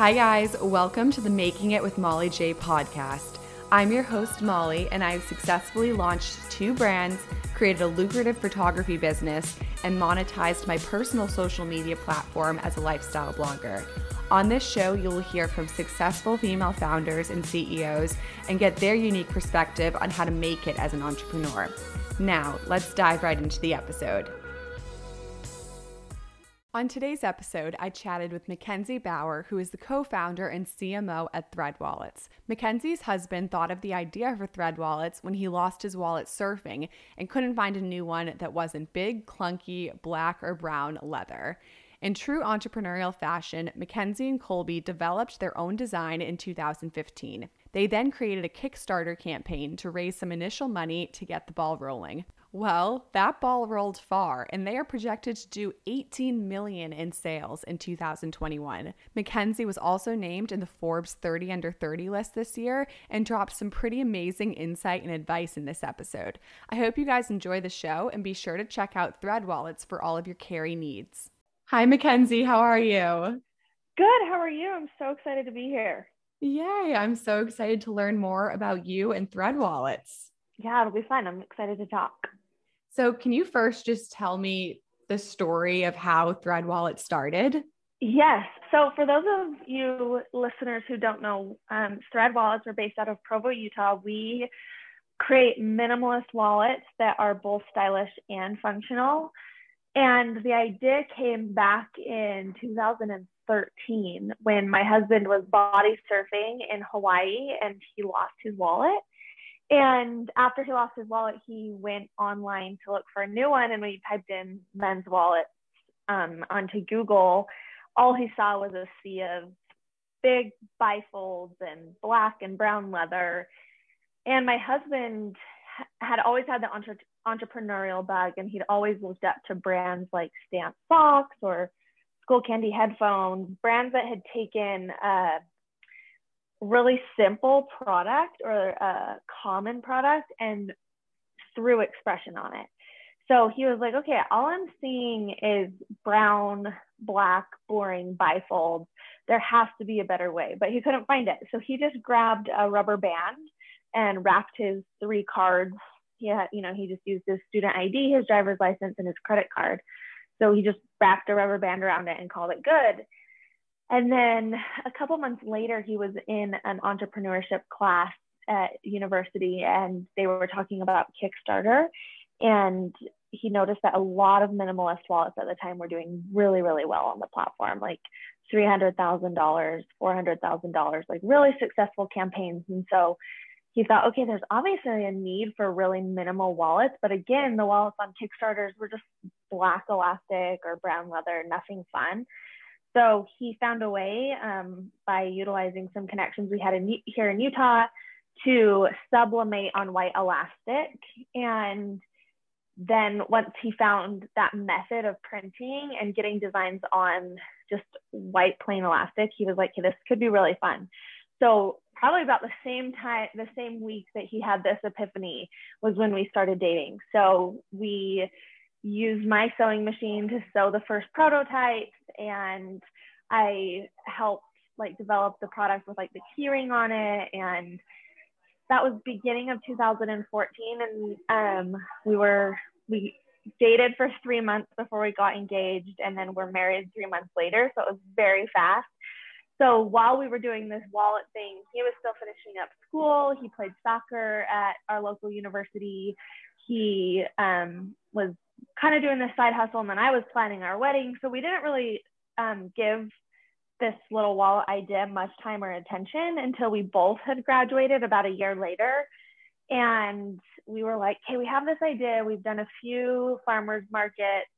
Hi, guys. Welcome to the Making It with Molly J podcast. I'm your host, Molly, and I've successfully launched two brands, created a lucrative photography business, and monetized my personal social media platform as a lifestyle blogger. On this show, you will hear from successful female founders and CEOs and get their unique perspective on how to make it as an entrepreneur. Now, let's dive right into the episode. On today's episode, I chatted with Mackenzie Bauer, who is the co founder and CMO at Thread Wallets. Mackenzie's husband thought of the idea for Thread Wallets when he lost his wallet surfing and couldn't find a new one that wasn't big, clunky, black, or brown leather. In true entrepreneurial fashion, Mackenzie and Colby developed their own design in 2015. They then created a Kickstarter campaign to raise some initial money to get the ball rolling. Well, that ball rolled far, and they are projected to do 18 million in sales in 2021. Mackenzie was also named in the Forbes 30 under 30 list this year and dropped some pretty amazing insight and advice in this episode. I hope you guys enjoy the show and be sure to check out Thread Wallets for all of your carry needs. Hi, Mackenzie. How are you? Good. How are you? I'm so excited to be here. Yay. I'm so excited to learn more about you and Thread Wallets. Yeah, it'll be fun. I'm excited to talk. So, can you first just tell me the story of how Thread Wallet started? Yes. So, for those of you listeners who don't know, um, Thread Wallets are based out of Provo, Utah. We create minimalist wallets that are both stylish and functional. And the idea came back in 2013 when my husband was body surfing in Hawaii and he lost his wallet. And after he lost his wallet, he went online to look for a new one. And when he typed in men's wallets um, onto Google, all he saw was a sea of big bifolds and black and brown leather. And my husband had always had the entre- entrepreneurial bug, and he'd always looked up to brands like Stance Socks or Skullcandy headphones, brands that had taken uh, really simple product or a common product and threw expression on it. So he was like, okay, all I'm seeing is brown, black, boring bifolds. There has to be a better way, but he couldn't find it. So he just grabbed a rubber band and wrapped his three cards. He had, you know, he just used his student ID, his driver's license, and his credit card. So he just wrapped a rubber band around it and called it good. And then a couple months later, he was in an entrepreneurship class at university and they were talking about Kickstarter. And he noticed that a lot of minimalist wallets at the time were doing really, really well on the platform, like $300,000, $400,000, like really successful campaigns. And so he thought, okay, there's obviously a need for really minimal wallets. But again, the wallets on Kickstarters were just black elastic or brown leather, nothing fun. So he found a way um, by utilizing some connections we had in, here in Utah to sublimate on white elastic. And then once he found that method of printing and getting designs on just white plain elastic, he was like, hey, this could be really fun. So probably about the same time, the same week that he had this epiphany was when we started dating. So we used my sewing machine to sew the first prototypes and I helped like develop the product with like the keyring on it and that was beginning of 2014 and um, we were we dated for three months before we got engaged and then we're married three months later so it was very fast. So while we were doing this wallet thing he was still finishing up school. He played soccer at our local university. He um, was kind of doing this side hustle, and then I was planning our wedding. So we didn't really um, give this little wallet idea much time or attention until we both had graduated about a year later. And we were like, hey, we have this idea. We've done a few farmers markets.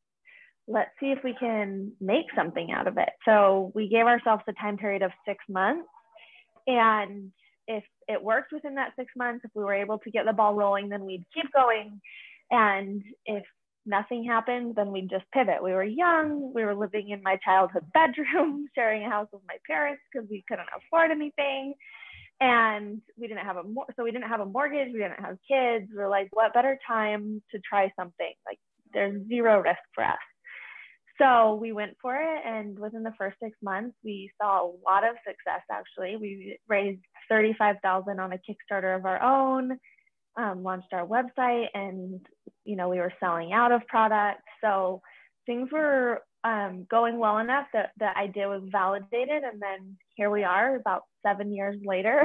Let's see if we can make something out of it. So we gave ourselves a time period of six months. And if it worked within that six months, if we were able to get the ball rolling, then we'd keep going. And if nothing happened, then we'd just pivot. We were young, we were living in my childhood bedroom, sharing a house with my parents because we couldn't afford anything. And we didn't have a mor- so we didn't have a mortgage, we didn't have kids. We are like, what better time to try something? Like there's zero risk for us. So we went for it, and within the first six months, we saw a lot of success. Actually, we raised thirty-five thousand on a Kickstarter of our own, um, launched our website, and you know we were selling out of products. So things were um, going well enough that the idea was validated, and then here we are, about seven years later,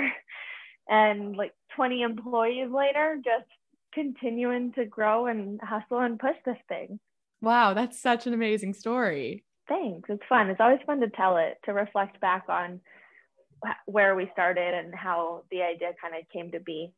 and like twenty employees later, just continuing to grow and hustle and push this thing. Wow, that's such an amazing story. Thanks. It's fun. It's always fun to tell it, to reflect back on where we started and how the idea kind of came to be.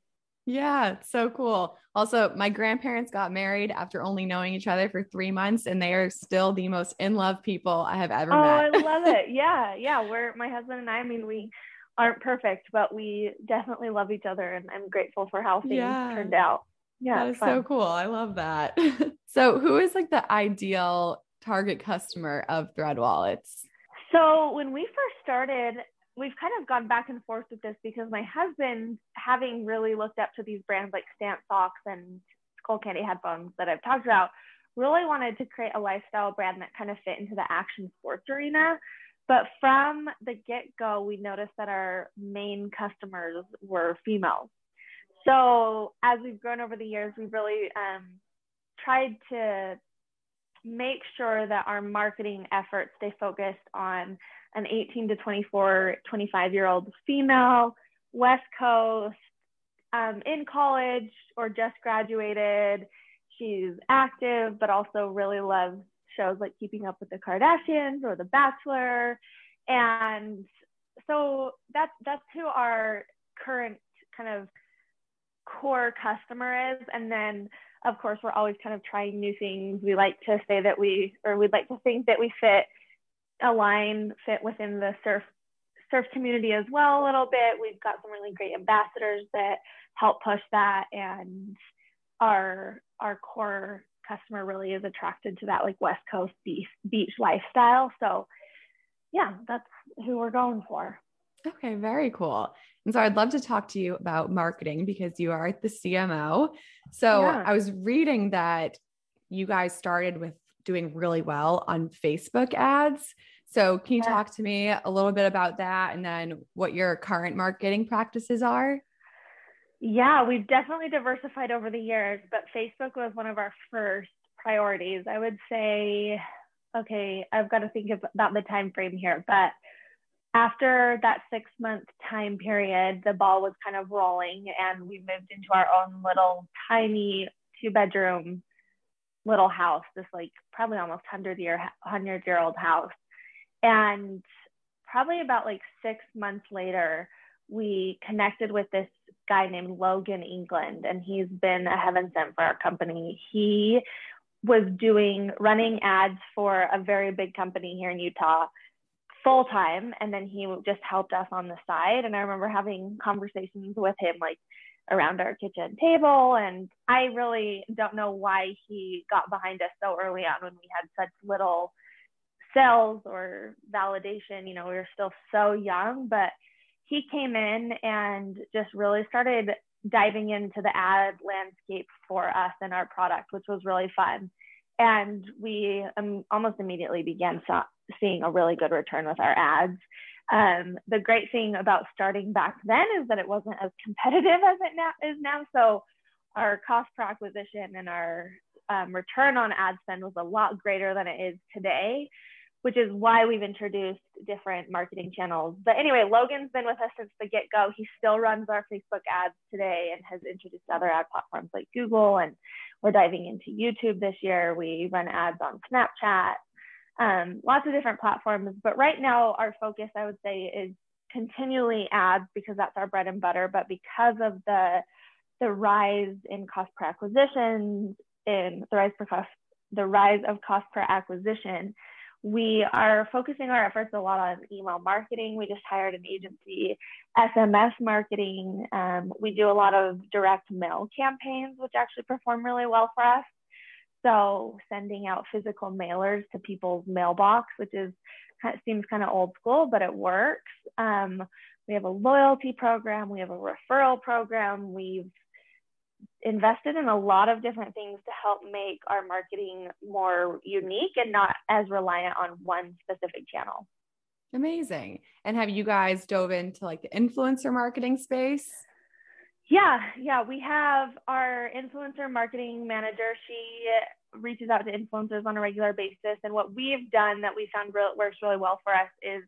Yeah, so cool. Also, my grandparents got married after only knowing each other for three months, and they are still the most in love people I have ever met. oh, met. I love it. Yeah, yeah. We're my husband and I. I mean, we aren't perfect, but we definitely love each other, and I'm grateful for how things yeah. turned out. Yeah, that is so cool. I love that. so, who is like the ideal target customer of Thread Wallets? So, when we first started, we've kind of gone back and forth with this because my husband, having really looked up to these brands like Stance Socks and Skullcandy headphones that I've talked about, really wanted to create a lifestyle brand that kind of fit into the action sports arena. But from the get go, we noticed that our main customers were females. So as we've grown over the years, we've really um, tried to make sure that our marketing efforts stay focused on an 18 to 24, 25 year old female, West Coast, um, in college or just graduated. She's active, but also really loves shows like Keeping Up with the Kardashians or The Bachelor. And so that's that's who our current kind of core customer is. And then, of course, we're always kind of trying new things. We like to say that we, or we'd like to think that we fit, align, fit within the surf surf community as well a little bit. We've got some really great ambassadors that help push that, and our our core customer really is attracted to that like West Coast beach beach lifestyle. So, yeah, that's who we're going for. Okay, very cool. And so I'd love to talk to you about marketing because you are the CMO. So yeah. I was reading that you guys started with doing really well on Facebook ads. So can you yeah. talk to me a little bit about that and then what your current marketing practices are? Yeah, we've definitely diversified over the years, but Facebook was one of our first priorities. I would say, okay, I've got to think about the time frame here, but after that six month time period, the ball was kind of rolling and we moved into our own little tiny two bedroom little house, this like probably almost 100 year, 100 year old house. And probably about like six months later, we connected with this guy named Logan England, and he's been a heaven sent for our company. He was doing running ads for a very big company here in Utah full time and then he just helped us on the side. And i remember having conversations with him like around our kitchen table and i really don't know why he got behind us so early on when we had such little sales or validation. You know we were still so young but he came in and just really started diving into the ad landscape for us and our product which was really fun. And we um, almost immediately began seeing a really good return with our ads. Um, the great thing about starting back then is that it wasn't as competitive as it now is now. So our cost per acquisition and our um, return on ad spend was a lot greater than it is today, which is why we've introduced different marketing channels. But anyway, Logan's been with us since the get go. He still runs our Facebook ads today and has introduced other ad platforms like Google. And we're diving into YouTube this year. We run ads on Snapchat um, lots of different platforms. But right now, our focus, I would say, is continually ads because that's our bread and butter. But because of the the rise in cost per acquisition, in the rise per cost, the rise of cost per acquisition, we are focusing our efforts a lot on email marketing. We just hired an agency, SMS marketing. Um, we do a lot of direct mail campaigns, which actually perform really well for us. So sending out physical mailers to people's mailbox, which is seems kind of old school, but it works. Um, we have a loyalty program. We have a referral program. We've invested in a lot of different things to help make our marketing more unique and not as reliant on one specific channel. Amazing. And have you guys dove into like the influencer marketing space? Yeah, yeah, we have our influencer marketing manager. She reaches out to influencers on a regular basis. And what we've done that we found re- works really well for us is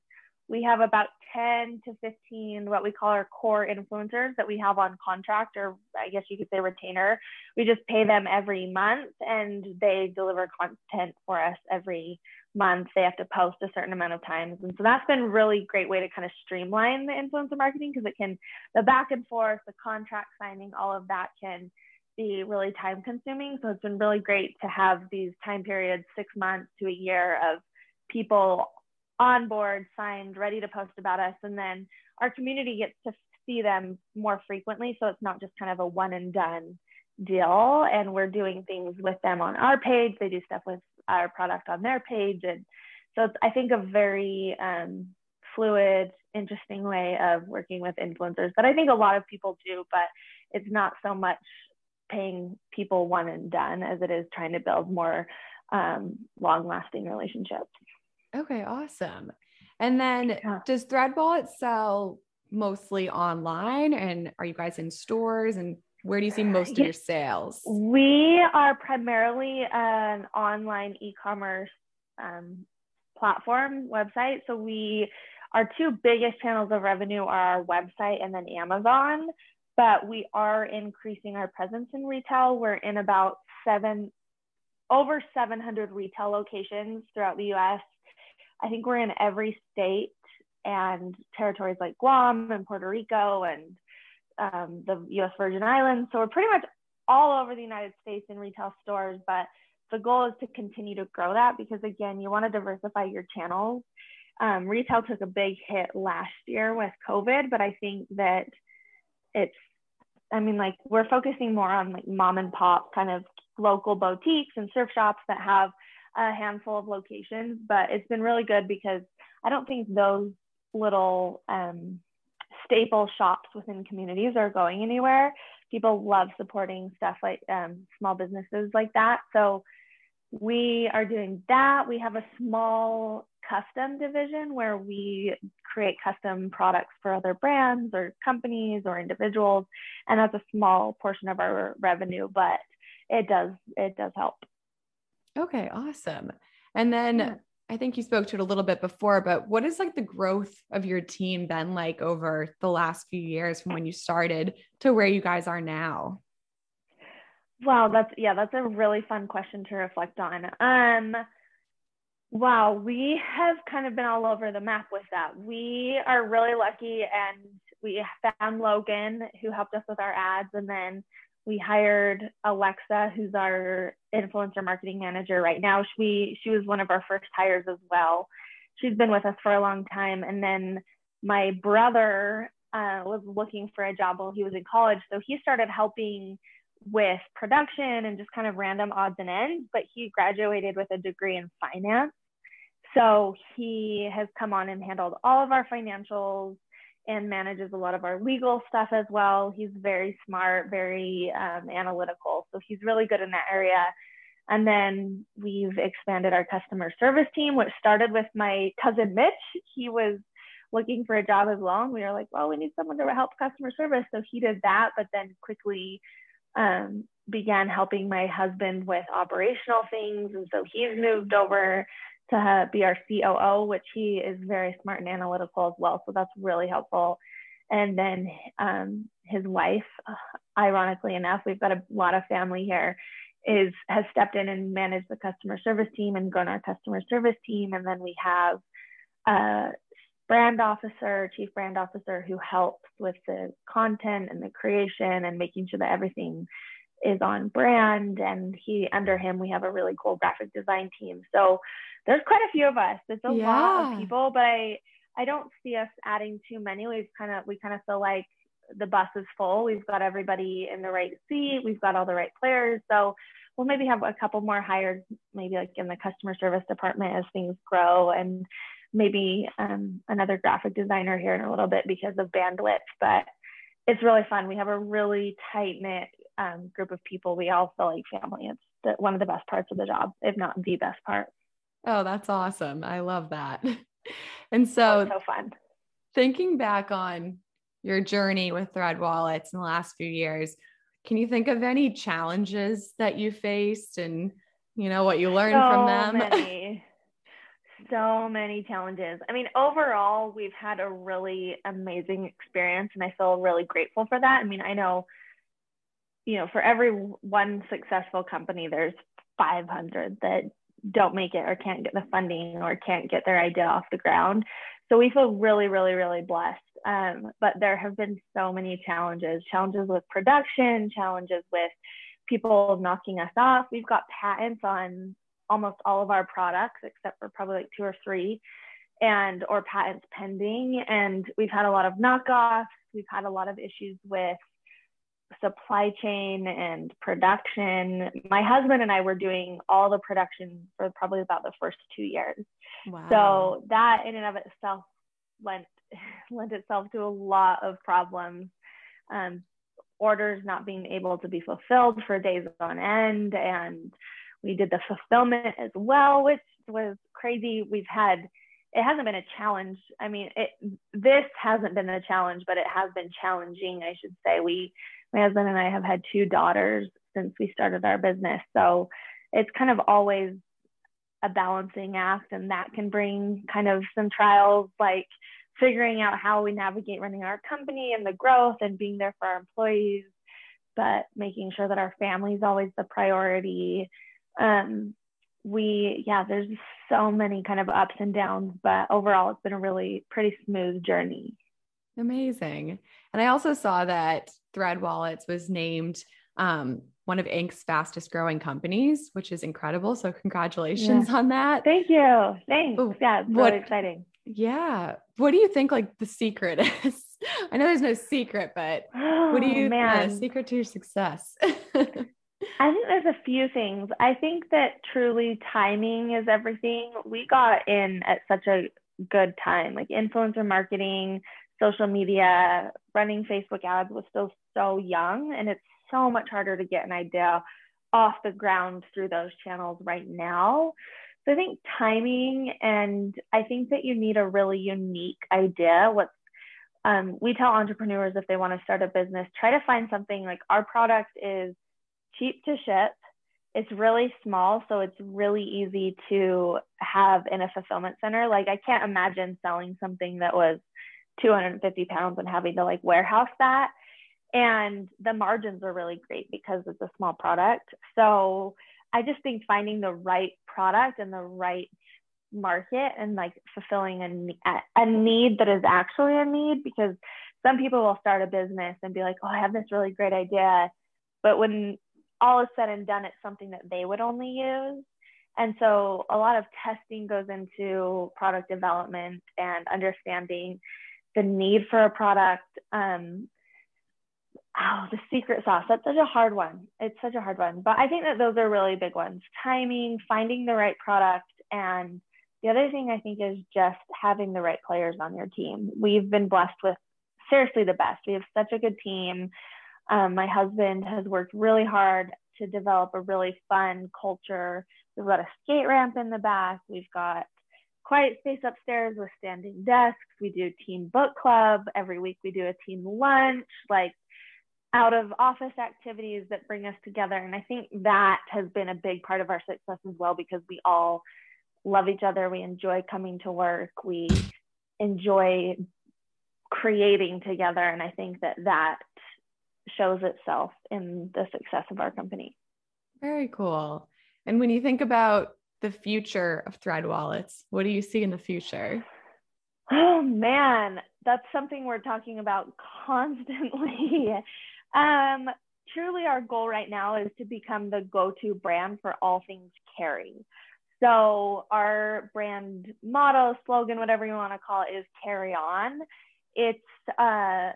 we have about 10 to 15 what we call our core influencers that we have on contract or i guess you could say retainer we just pay them every month and they deliver content for us every month they have to post a certain amount of times and so that's been really great way to kind of streamline the influencer marketing because it can the back and forth the contract signing all of that can be really time consuming so it's been really great to have these time periods six months to a year of people on board, signed, ready to post about us. And then our community gets to see them more frequently. So it's not just kind of a one and done deal. And we're doing things with them on our page. They do stuff with our product on their page. And so it's, I think, a very um, fluid, interesting way of working with influencers that I think a lot of people do, but it's not so much paying people one and done as it is trying to build more um, long lasting relationships. Okay, awesome. And then yeah. does Thread Wallet sell mostly online and are you guys in stores and where do you see most of your sales? We are primarily an online e-commerce um, platform website. So we our two biggest channels of revenue are our website and then Amazon, but we are increasing our presence in retail. We're in about seven over 700 retail locations throughout the US I think we're in every state and territories like Guam and Puerto Rico and um, the US Virgin Islands. So we're pretty much all over the United States in retail stores, but the goal is to continue to grow that because again, you want to diversify your channels. Um, retail took a big hit last year with COVID, but I think that it's, I mean, like we're focusing more on like mom and pop kind of local boutiques and surf shops that have a handful of locations, but it's been really good because I don't think those little um, staple shops within communities are going anywhere. People love supporting stuff like um, small businesses like that. So we are doing that. We have a small custom division where we create custom products for other brands or companies or individuals. And that's a small portion of our revenue, but it does, it does help. Okay, awesome. And then. I think you spoke to it a little bit before, but what is like the growth of your team been like over the last few years from when you started to where you guys are now? Wow, that's yeah, that's a really fun question to reflect on. Um wow, we have kind of been all over the map with that. We are really lucky and we found Logan who helped us with our ads and then we hired Alexa, who's our influencer marketing manager right now. She she was one of our first hires as well. She's been with us for a long time. And then my brother uh, was looking for a job while he was in college, so he started helping with production and just kind of random odds and ends. But he graduated with a degree in finance, so he has come on and handled all of our financials and manages a lot of our legal stuff as well. He's very smart, very um, analytical. So he's really good in that area. And then we've expanded our customer service team, which started with my cousin Mitch. He was looking for a job as well. And we were like, well, we need someone to help customer service. So he did that, but then quickly um, began helping my husband with operational things. And so he's moved over to be our COO, which he is very smart and analytical as well. So that's really helpful. And then um, his wife, ironically enough, we've got a lot of family here, is has stepped in and managed the customer service team and grown our customer service team. And then we have a brand officer, chief brand officer, who helps with the content and the creation and making sure that everything is on brand. And he under him, we have a really cool graphic design team. So there's quite a few of us. It's a yeah. lot of people, but I I don't see us adding too many. We've kind of we kind of feel like the bus is full. We've got everybody in the right seat. We've got all the right players. So we'll maybe have a couple more hired maybe like in the customer service department as things grow, and maybe um, another graphic designer here in a little bit because of bandwidth. But it's really fun. We have a really tight knit um, group of people. We all feel like family. It's the, one of the best parts of the job, if not the best part. Oh, that's awesome. I love that. And so, so fun. Thinking back on your journey with Thread Wallets in the last few years, can you think of any challenges that you faced and you know what you learned so from them? Many, so many challenges. I mean, overall, we've had a really amazing experience, and I feel really grateful for that. I mean, I know, you know, for every one successful company, there's 500 that don't make it or can't get the funding or can't get their idea off the ground. So we feel really, really, really blessed. Um, but there have been so many challenges challenges with production, challenges with people knocking us off. We've got patents on almost all of our products, except for probably like two or three, and or patents pending. And we've had a lot of knockoffs. We've had a lot of issues with supply chain and production. My husband and I were doing all the production for probably about the first two years. Wow. So that in and of itself lent lent itself to a lot of problems. Um, orders not being able to be fulfilled for days on end, and we did the fulfillment as well, which was crazy. We've had it hasn't been a challenge. I mean, it this hasn't been a challenge, but it has been challenging, I should say. We my husband and I have had two daughters since we started our business. So it's kind of always a balancing act, and that can bring kind of some trials like figuring out how we navigate running our company and the growth and being there for our employees, but making sure that our family is always the priority. Um, we, yeah, there's so many kind of ups and downs, but overall, it's been a really pretty smooth journey. Amazing. And I also saw that Thread Wallets was named um, one of Inc.'s fastest growing companies, which is incredible. So congratulations yeah. on that. Thank you. Thanks. yeah, it's what, really exciting. Yeah. What do you think like the secret is? I know there's no secret, but oh, what do you man. the secret to your success? I think there's a few things. I think that truly timing is everything. We got in at such a good time. Like influencer marketing, social media, running Facebook ads was still so young, and it's so much harder to get an idea off the ground through those channels right now. So I think timing, and I think that you need a really unique idea. What's um, we tell entrepreneurs if they want to start a business, try to find something like our product is cheap to ship. It's really small, so it's really easy to have in a fulfillment center. Like I can't imagine selling something that was 250 pounds and having to like warehouse that. And the margins are really great because it's a small product. So I just think finding the right product and the right market and like fulfilling a, a need that is actually a need because some people will start a business and be like, oh, I have this really great idea. But when all is said and done, it's something that they would only use. And so a lot of testing goes into product development and understanding the need for a product. Um, oh, the secret sauce. That's such a hard one. It's such a hard one. But I think that those are really big ones timing, finding the right product. And the other thing I think is just having the right players on your team. We've been blessed with seriously the best. We have such a good team. Um, my husband has worked really hard to develop a really fun culture. We've got a skate ramp in the back. We've got quiet space upstairs with standing desks. We do team book club. Every week we do a team lunch, like out of office activities that bring us together. And I think that has been a big part of our success as well because we all love each other. We enjoy coming to work. We enjoy creating together. And I think that that shows itself in the success of our company. Very cool. And when you think about the future of Thread wallets? What do you see in the future? Oh man, that's something we're talking about constantly. um, truly, our goal right now is to become the go to brand for all things carry. So, our brand motto, slogan, whatever you want to call it, is carry on. It's uh,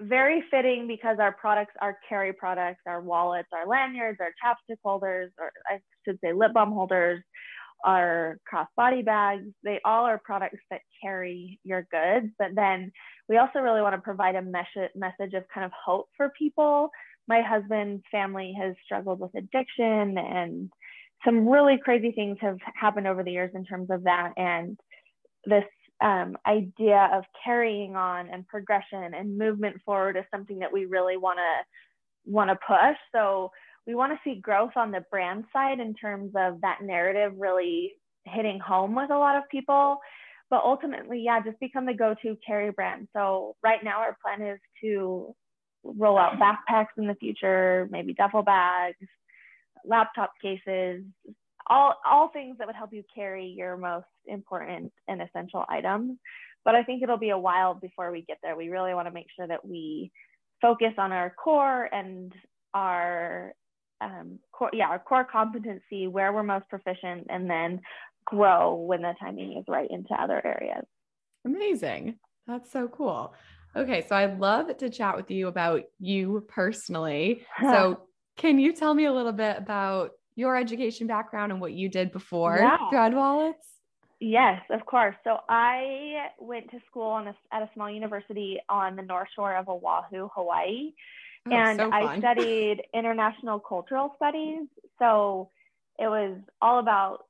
very fitting because our products are carry products, our wallets, our lanyards, our chapstick holders, or I should say lip balm holders, our crossbody bags. They all are products that carry your goods. But then we also really want to provide a mes- message of kind of hope for people my husband's family has struggled with addiction and some really crazy things have happened over the years in terms of that and this um, idea of carrying on and progression and movement forward is something that we really want to want to push so we want to see growth on the brand side in terms of that narrative really hitting home with a lot of people. But ultimately yeah just become the go-to carry brand. So right now our plan is to roll out backpacks in the future maybe duffel bags laptop cases all all things that would help you carry your most important and essential items. But i think it'll be a while before we get there. We really want to make sure that we focus on our core and our um, core, yeah, our core competency, where we're most proficient, and then grow when the timing is right into other areas. Amazing. That's so cool. Okay, so I'd love to chat with you about you personally. So, can you tell me a little bit about your education background and what you did before yeah. Thread Wallets? Yes, of course. So I went to school a, at a small university on the North Shore of Oahu, Hawaii. Oh, and so I studied international cultural studies. So it was all about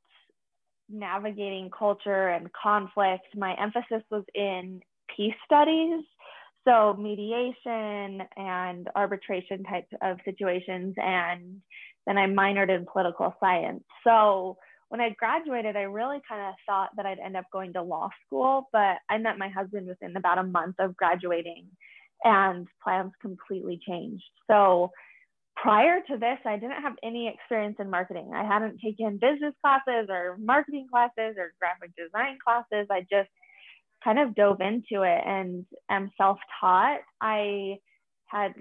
navigating culture and conflict. My emphasis was in peace studies, so mediation and arbitration type of situations. And then I minored in political science. So when I graduated, I really kind of thought that I'd end up going to law school, but I met my husband within about a month of graduating and plans completely changed. So prior to this, I didn't have any experience in marketing. I hadn't taken business classes or marketing classes or graphic design classes. I just kind of dove into it and am self-taught. I had,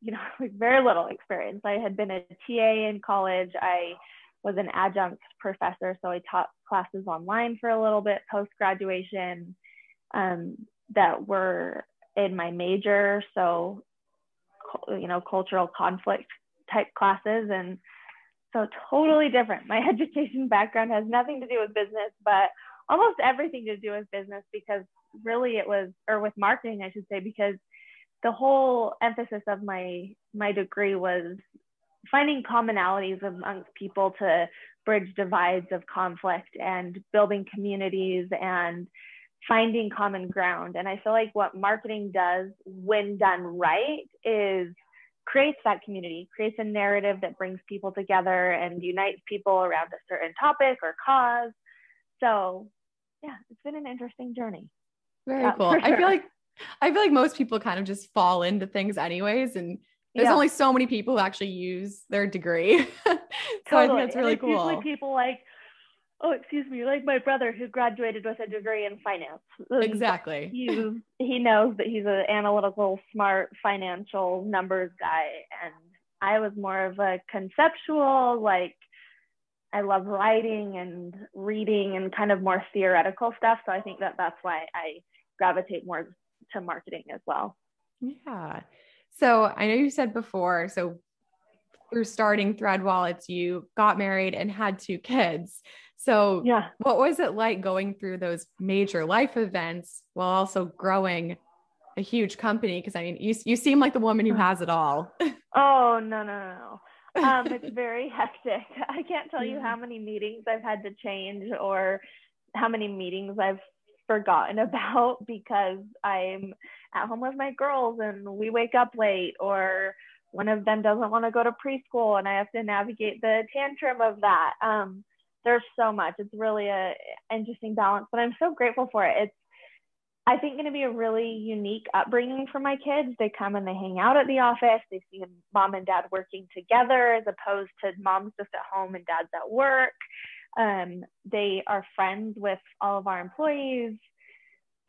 you know, very little experience. I had been a TA in college. I was an adjunct professor, so I taught classes online for a little bit post graduation um, that were in my major. So, you know, cultural conflict type classes. And so totally different. My education background has nothing to do with business, but almost everything to do with business because really it was, or with marketing, I should say, because the whole emphasis of my my degree was finding commonalities amongst people to bridge divides of conflict and building communities and finding common ground. And I feel like what marketing does when done right is creates that community, creates a narrative that brings people together and unites people around a certain topic or cause. So yeah, it's been an interesting journey. Very cool. Sure. I feel like I feel like most people kind of just fall into things anyways. And there's yeah. only so many people who actually use their degree. so totally. I think that's really cool. Usually people like oh excuse me like my brother who graduated with a degree in finance. Exactly. he he knows that he's an analytical smart financial numbers guy and i was more of a conceptual like i love writing and reading and kind of more theoretical stuff so i think that that's why i gravitate more to marketing as well. Yeah. So i know you said before so through starting thread wallets you got married and had two kids so, yeah, what was it like going through those major life events while also growing a huge company? Because I mean, you you seem like the woman who has it all. oh no no no! Um, it's very hectic. I can't tell you how many meetings I've had to change or how many meetings I've forgotten about because I'm at home with my girls and we wake up late or one of them doesn't want to go to preschool and I have to navigate the tantrum of that. Um, there's so much. It's really a interesting balance, but I'm so grateful for it. It's I think going to be a really unique upbringing for my kids. They come and they hang out at the office. They see mom and dad working together as opposed to mom's just at home and dad's at work. Um, they are friends with all of our employees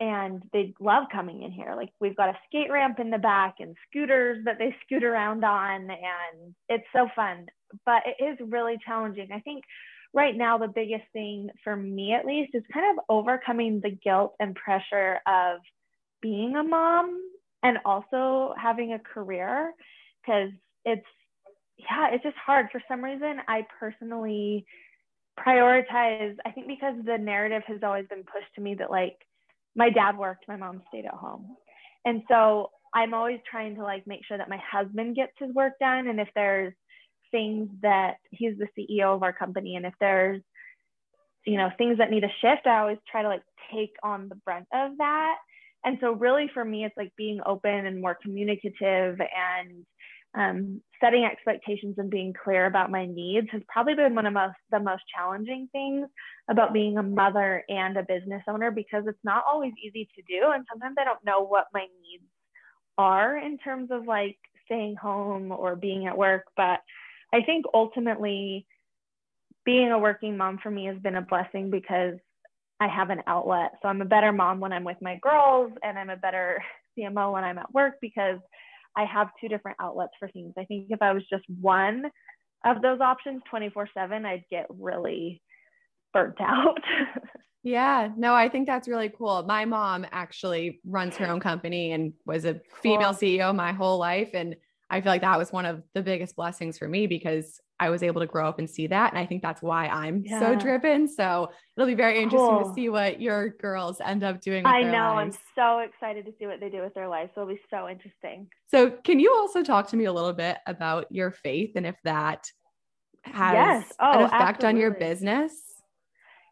and they love coming in here. Like we've got a skate ramp in the back and scooters that they scoot around on, and it's so fun. But it is really challenging. I think right now, the biggest thing for me, at least, is kind of overcoming the guilt and pressure of being a mom and also having a career because it's, yeah, it's just hard. For some reason, I personally prioritize, I think because the narrative has always been pushed to me that like my dad worked, my mom stayed at home. And so I'm always trying to like make sure that my husband gets his work done. And if there's things that he's the CEO of our company, and if there's, you know, things that need a shift, I always try to like take on the brunt of that. And so, really, for me, it's like being open and more communicative and um, setting expectations and being clear about my needs has probably been one of most, the most challenging things about being a mother and a business owner because it's not always easy to do. And sometimes I don't know what my needs are in terms of like staying home or being at work. But I think ultimately, being a working mom for me has been a blessing because I have an outlet. So I'm a better mom when I'm with my girls, and I'm a better CMO when I'm at work because I have two different outlets for things. I think if I was just one of those options 24 7, I'd get really burnt out. yeah, no, I think that's really cool. My mom actually runs her own company and was a female cool. CEO my whole life. And I feel like that was one of the biggest blessings for me because I was able to grow up and see that. And I think that's why I'm yeah. so driven. So it'll be very interesting cool. to see what your girls end up doing. I know. Lives. I'm so excited to see what they do with their lives. It'll be so interesting. So, can you also talk to me a little bit about your faith and if that has yes. oh, an effect absolutely. on your business?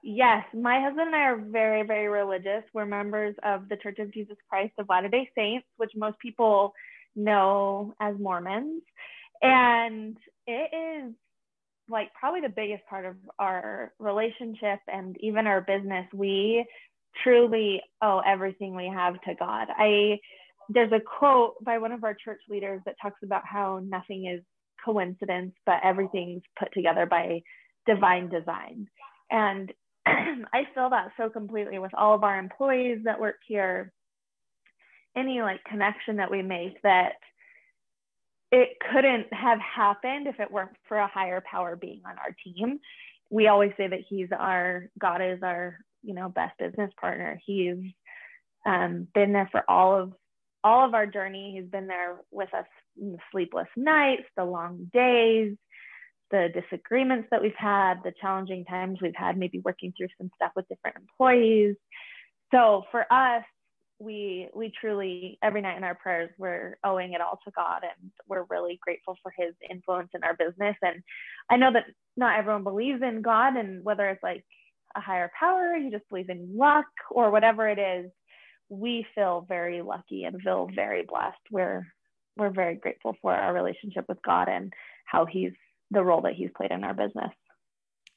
Yes, my husband and I are very, very religious. We're members of the Church of Jesus Christ of Latter day Saints, which most people know as Mormons. Hmm. And it is like probably the biggest part of our relationship and even our business. We truly owe everything we have to God. I there's a quote by one of our church leaders that talks about how nothing is coincidence, but everything's put together by divine design. And I feel that so completely with all of our employees that work here. Any like connection that we make that it couldn't have happened if it weren't for a higher power being on our team. We always say that he's our God is our you know best business partner. He's um, been there for all of all of our journey. He's been there with us in the sleepless nights, the long days, the disagreements that we've had, the challenging times we've had, maybe working through some stuff with different employees. So for us, we we truly every night in our prayers we're owing it all to God and we're really grateful for his influence in our business and I know that not everyone believes in God and whether it's like a higher power you just believe in luck or whatever it is we feel very lucky and feel very blessed we're we're very grateful for our relationship with God and how he's the role that he's played in our business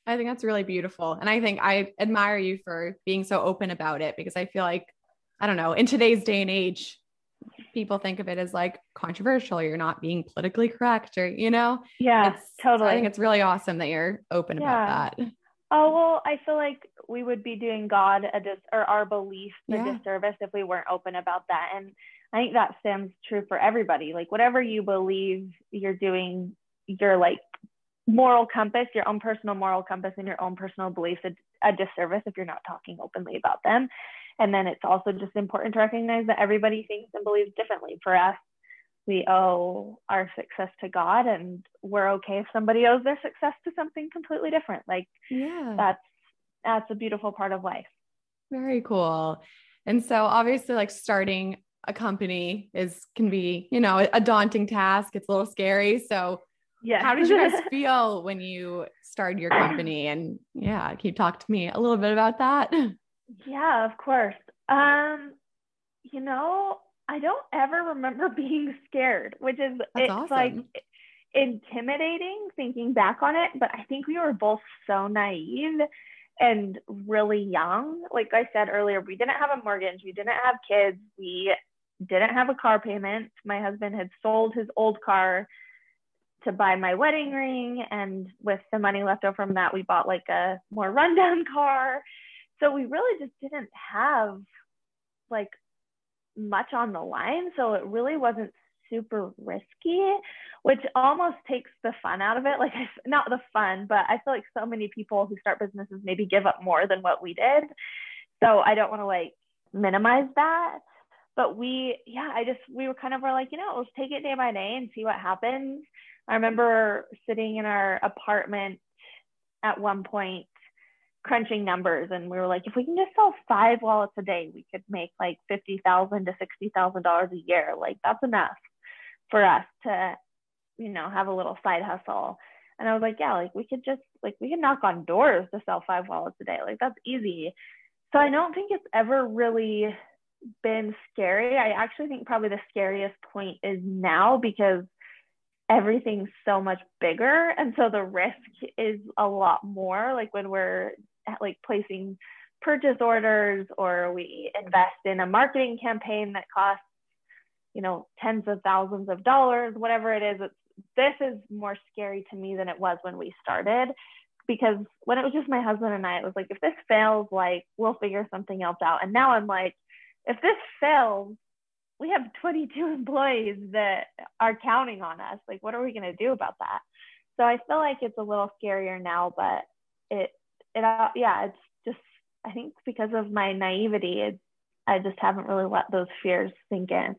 I think that's really beautiful. And I think I admire you for being so open about it because I feel like I don't know, in today's day and age, people think of it as like controversial. You're not being politically correct or, you know? Yeah, it's, totally. I think it's really awesome that you're open yeah. about that. Oh, well, I feel like we would be doing God a dis or our belief a yeah. disservice if we weren't open about that. And I think that stands true for everybody. Like whatever you believe you're doing, your like moral compass, your own personal moral compass and your own personal beliefs a, a disservice if you're not talking openly about them. And then it's also just important to recognize that everybody thinks and believes differently. For us, we owe our success to God, and we're okay if somebody owes their success to something completely different. Like, yeah, that's that's a beautiful part of life. Very cool. And so, obviously, like starting a company is can be, you know, a daunting task. It's a little scary. So, yeah, how did you guys feel when you started your company? And yeah, can you talk to me a little bit about that? Yeah, of course. Um, you know, I don't ever remember being scared, which is That's it's awesome. like intimidating thinking back on it, but I think we were both so naive and really young. Like I said earlier, we didn't have a mortgage, we didn't have kids, we didn't have a car payment. My husband had sold his old car to buy my wedding ring and with the money left over from that we bought like a more rundown car so we really just didn't have like much on the line. So it really wasn't super risky, which almost takes the fun out of it. Like, not the fun, but I feel like so many people who start businesses maybe give up more than what we did. So I don't want to like minimize that. But we, yeah, I just, we were kind of were like, you know, let's take it day by day and see what happens. I remember sitting in our apartment at one point crunching numbers and we were like, if we can just sell five wallets a day, we could make like fifty thousand to sixty thousand dollars a year. Like that's enough for us to, you know, have a little side hustle. And I was like, yeah, like we could just like we could knock on doors to sell five wallets a day. Like that's easy. So I don't think it's ever really been scary. I actually think probably the scariest point is now because everything's so much bigger and so the risk is a lot more like when we're like placing purchase orders or we invest in a marketing campaign that costs you know tens of thousands of dollars whatever it is this is more scary to me than it was when we started because when it was just my husband and I it was like if this fails like we'll figure something else out and now I'm like if this fails we have 22 employees that are counting on us. Like, what are we going to do about that? So I feel like it's a little scarier now, but it, it, uh, yeah, it's just, I think because of my naivety, it, I just haven't really let those fears sink in.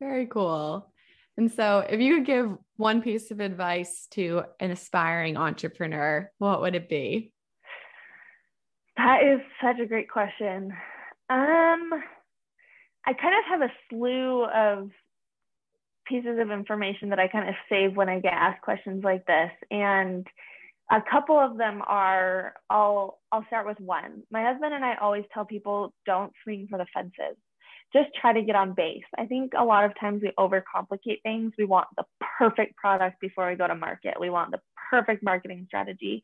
Very cool. And so, if you could give one piece of advice to an aspiring entrepreneur, what would it be? That is such a great question. Um, I kind of have a slew of pieces of information that I kind of save when I get asked questions like this. And a couple of them are I'll I'll start with one. My husband and I always tell people don't swing for the fences. Just try to get on base. I think a lot of times we overcomplicate things. We want the perfect product before we go to market. We want the perfect marketing strategy.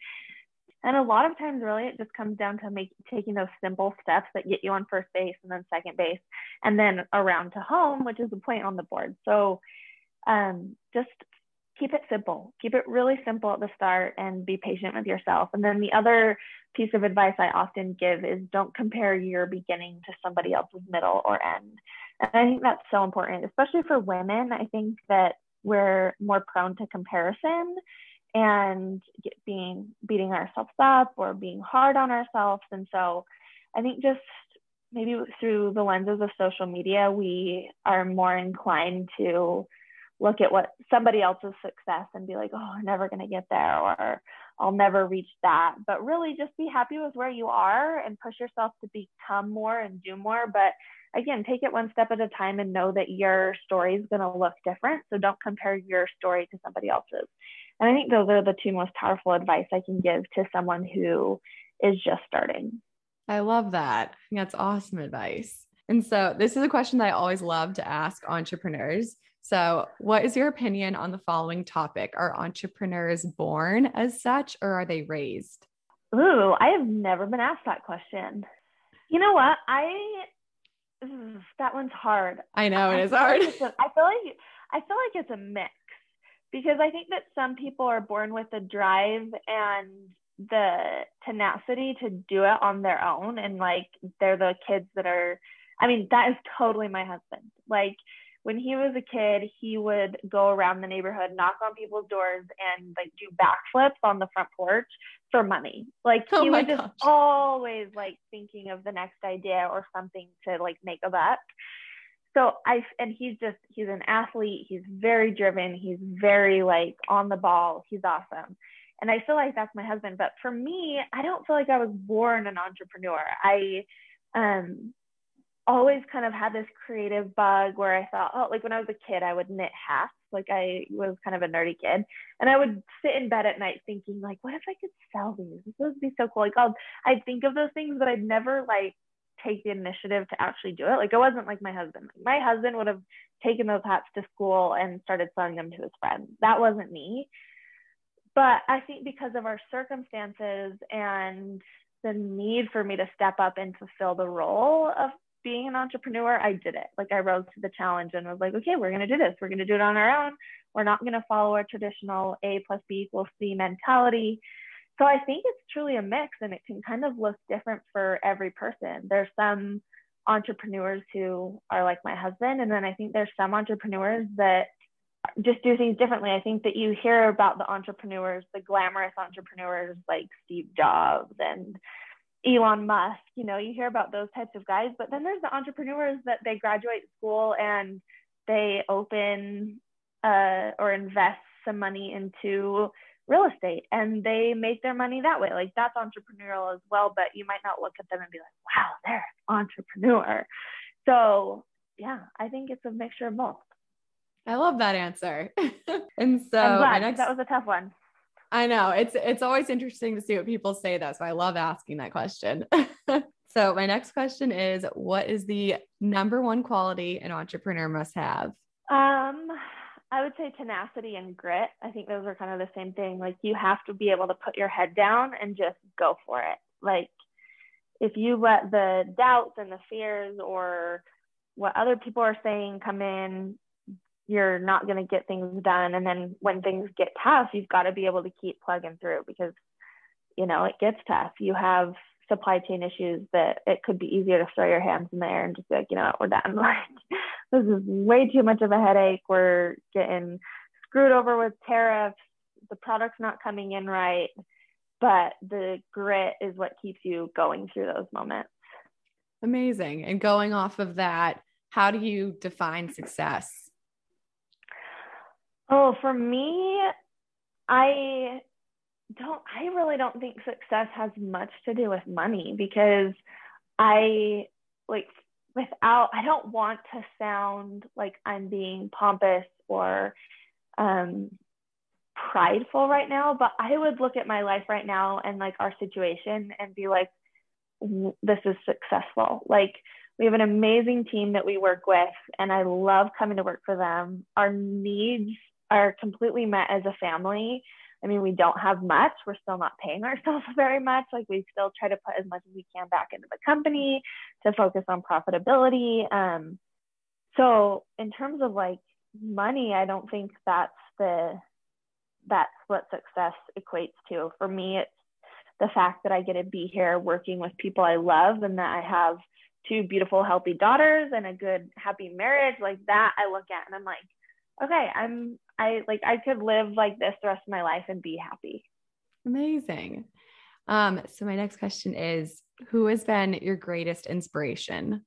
And a lot of times, really, it just comes down to make, taking those simple steps that get you on first base and then second base, and then around to home, which is the point on the board. So um, just keep it simple. Keep it really simple at the start and be patient with yourself. And then the other piece of advice I often give is don't compare your beginning to somebody else's middle or end. And I think that's so important, especially for women. I think that we're more prone to comparison and being beating ourselves up or being hard on ourselves. And so I think just maybe through the lenses of social media, we are more inclined to look at what somebody else's success and be like, oh, I'm never going to get there or I'll never reach that. But really just be happy with where you are and push yourself to become more and do more. But again, take it one step at a time and know that your story is going to look different. So don't compare your story to somebody else's. And I think those are the two most powerful advice I can give to someone who is just starting. I love that. That's awesome advice. And so, this is a question that I always love to ask entrepreneurs. So, what is your opinion on the following topic? Are entrepreneurs born as such or are they raised? Ooh, I have never been asked that question. You know what? I that one's hard. I know it I is hard. Like a, I feel like I feel like it's a mix because I think that some people are born with the drive and the tenacity to do it on their own and like they're the kids that are I mean that is totally my husband. Like when he was a kid, he would go around the neighborhood, knock on people's doors and like do backflips on the front porch for money. Like oh he was just always like thinking of the next idea or something to like make a buck so I and he's just he's an athlete. He's very driven. He's very like on the ball. He's awesome. And I feel like that's my husband. But for me, I don't feel like I was born an entrepreneur. I um always kind of had this creative bug where I thought, oh, like when I was a kid, I would knit hats. Like I was kind of a nerdy kid, and I would sit in bed at night thinking, like, what if I could sell these? This would be so cool. Like, I'll, I'd think of those things, but I'd never like take the initiative to actually do it. Like it wasn't like my husband. my husband would have taken those hats to school and started selling them to his friends. That wasn't me. But I think because of our circumstances and the need for me to step up and fulfill the role of being an entrepreneur, I did it. Like I rose to the challenge and was like, okay, we're going to do this. We're going to do it on our own. We're not going to follow a traditional A plus B equals C mentality so I think it's truly a mix and it can kind of look different for every person. There's some entrepreneurs who are like my husband, and then I think there's some entrepreneurs that just do things differently. I think that you hear about the entrepreneurs, the glamorous entrepreneurs like Steve Jobs and Elon Musk, you know, you hear about those types of guys, but then there's the entrepreneurs that they graduate school and they open uh, or invest some money into real estate and they make their money that way. Like that's entrepreneurial as well, but you might not look at them and be like, wow, they're an entrepreneur. So yeah, I think it's a mixture of both. I love that answer. and so I'm glad, next, that was a tough one. I know it's it's always interesting to see what people say though. So I love asking that question. so my next question is what is the number one quality an entrepreneur must have? Um I would say tenacity and grit. I think those are kind of the same thing. Like you have to be able to put your head down and just go for it. Like if you let the doubts and the fears or what other people are saying come in, you're not going to get things done. And then when things get tough, you've got to be able to keep plugging through because, you know, it gets tough. You have supply chain issues that it could be easier to throw your hands in the air and just be like, you know what, we're done. Like, this is way too much of a headache. We're getting screwed over with tariffs. The product's not coming in right. But the grit is what keeps you going through those moments. Amazing. And going off of that, how do you define success? Oh, for me, I don't I really don't think success has much to do with money because I like without I don't want to sound like I'm being pompous or um prideful right now, but I would look at my life right now and like our situation and be like this is successful. Like we have an amazing team that we work with and I love coming to work for them. Our needs are completely met as a family. I mean, we don't have much. We're still not paying ourselves very much. Like we still try to put as much as we can back into the company to focus on profitability. Um, so in terms of like money, I don't think that's the that's what success equates to. For me, it's the fact that I get to be here working with people I love and that I have two beautiful, healthy daughters and a good, happy marriage. Like that, I look at and I'm like, okay, I'm I like I could live like this the rest of my life and be happy. Amazing. Um, so my next question is who has been your greatest inspiration?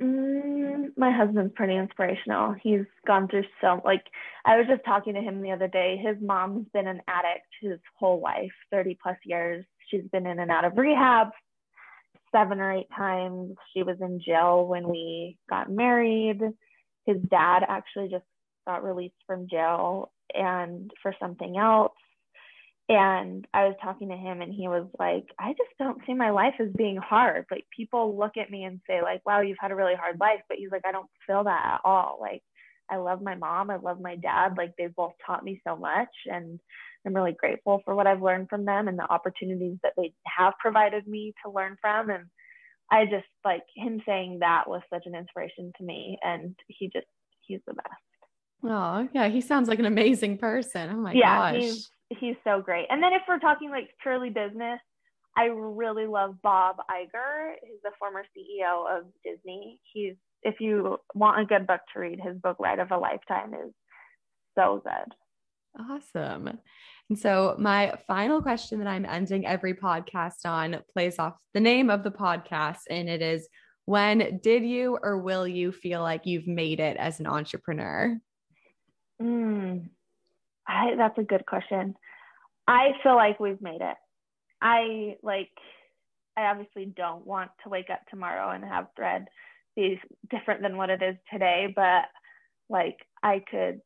Mm, my husband's pretty inspirational. He's gone through so like I was just talking to him the other day. His mom's been an addict his whole life, 30 plus years. She's been in and out of rehab seven or eight times. She was in jail when we got married. His dad actually just got released from jail and for something else. And I was talking to him and he was like, I just don't see my life as being hard. Like people look at me and say, like, wow, you've had a really hard life. But he's like, I don't feel that at all. Like I love my mom, I love my dad. Like they've both taught me so much. And I'm really grateful for what I've learned from them and the opportunities that they have provided me to learn from. And I just like him saying that was such an inspiration to me. And he just, he's the best. Oh, yeah. He sounds like an amazing person. Oh my yeah, gosh. He's, he's so great. And then if we're talking like purely business, I really love Bob Iger. He's the former CEO of Disney. He's, if you want a good book to read, his book, Ride of a Lifetime, is so good. Awesome. And so, my final question that I'm ending every podcast on plays off the name of the podcast, and it is When did you or will you feel like you've made it as an entrepreneur? Mm, I, that's a good question. I feel like we've made it. I like, I obviously don't want to wake up tomorrow and have thread be different than what it is today, but like I could,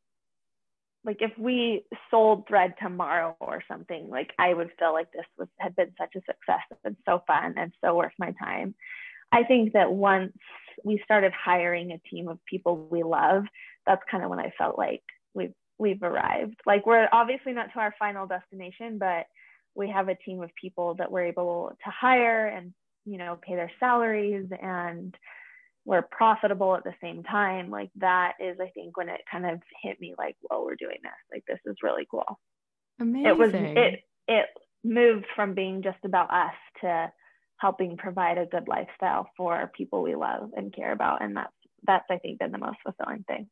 like if we sold thread tomorrow or something, like I would feel like this was had been such a success. Been so fun and so worth my time. I think that once we started hiring a team of people we love, that's kind of when I felt like we've arrived. Like we're obviously not to our final destination, but we have a team of people that we're able to hire and you know pay their salaries and we're profitable at the same time. Like that is I think when it kind of hit me like, whoa, we're doing this. Like this is really cool. Amazing. It was it it moved from being just about us to helping provide a good lifestyle for people we love and care about. And that's that's I think been the most fulfilling thing.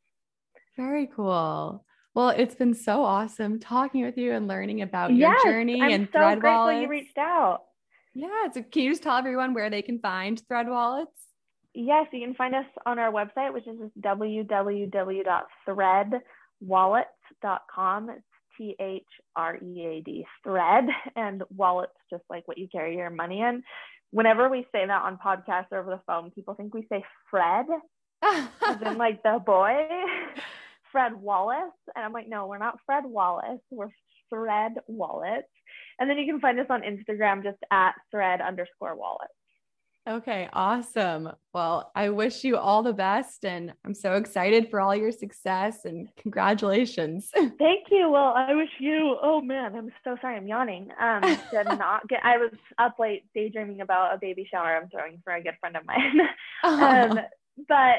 Very cool. Well, it's been so awesome talking with you and learning about yes, your journey I'm and so Thread grateful Wallets. you reached out. Yeah. So can you just tell everyone where they can find Thread Wallets? Yes, you can find us on our website, which is www.threadwallets.com. It's T H R E A D, thread, and wallet's just like what you carry your money in. Whenever we say that on podcasts or over the phone, people think we say Fred, as in like the boy, Fred Wallace. And I'm like, no, we're not Fred Wallace. We're Thread Wallets. And then you can find us on Instagram just at thread underscore wallet. Okay, awesome. Well, I wish you all the best and I'm so excited for all your success and congratulations. Thank you. Well, I wish you, oh man, I'm so sorry, I'm yawning. Um, did not get, I was up late daydreaming about a baby shower I'm throwing for a good friend of mine. um, but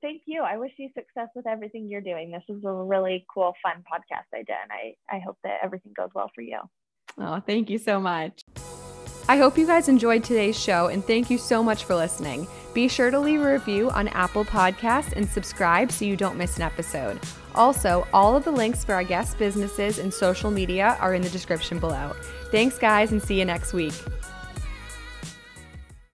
thank you. I wish you success with everything you're doing. This is a really cool, fun podcast I did. And I, I hope that everything goes well for you. Oh, thank you so much. I hope you guys enjoyed today's show and thank you so much for listening. Be sure to leave a review on Apple Podcasts and subscribe so you don't miss an episode. Also, all of the links for our guest businesses and social media are in the description below. Thanks, guys, and see you next week.